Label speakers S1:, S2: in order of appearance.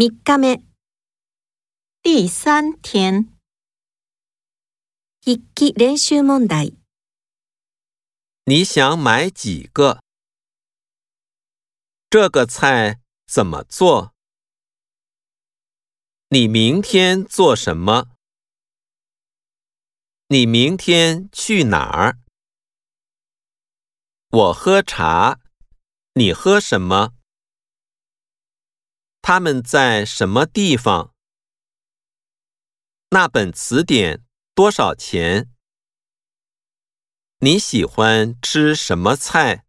S1: 三日。第三天，筆記練習問題。
S2: 你想买几个？这个菜怎么做？你明天做什么？你明天去哪儿？我喝茶，你喝什么？他们在什么地方？那本词典多少钱？你喜欢吃什么菜？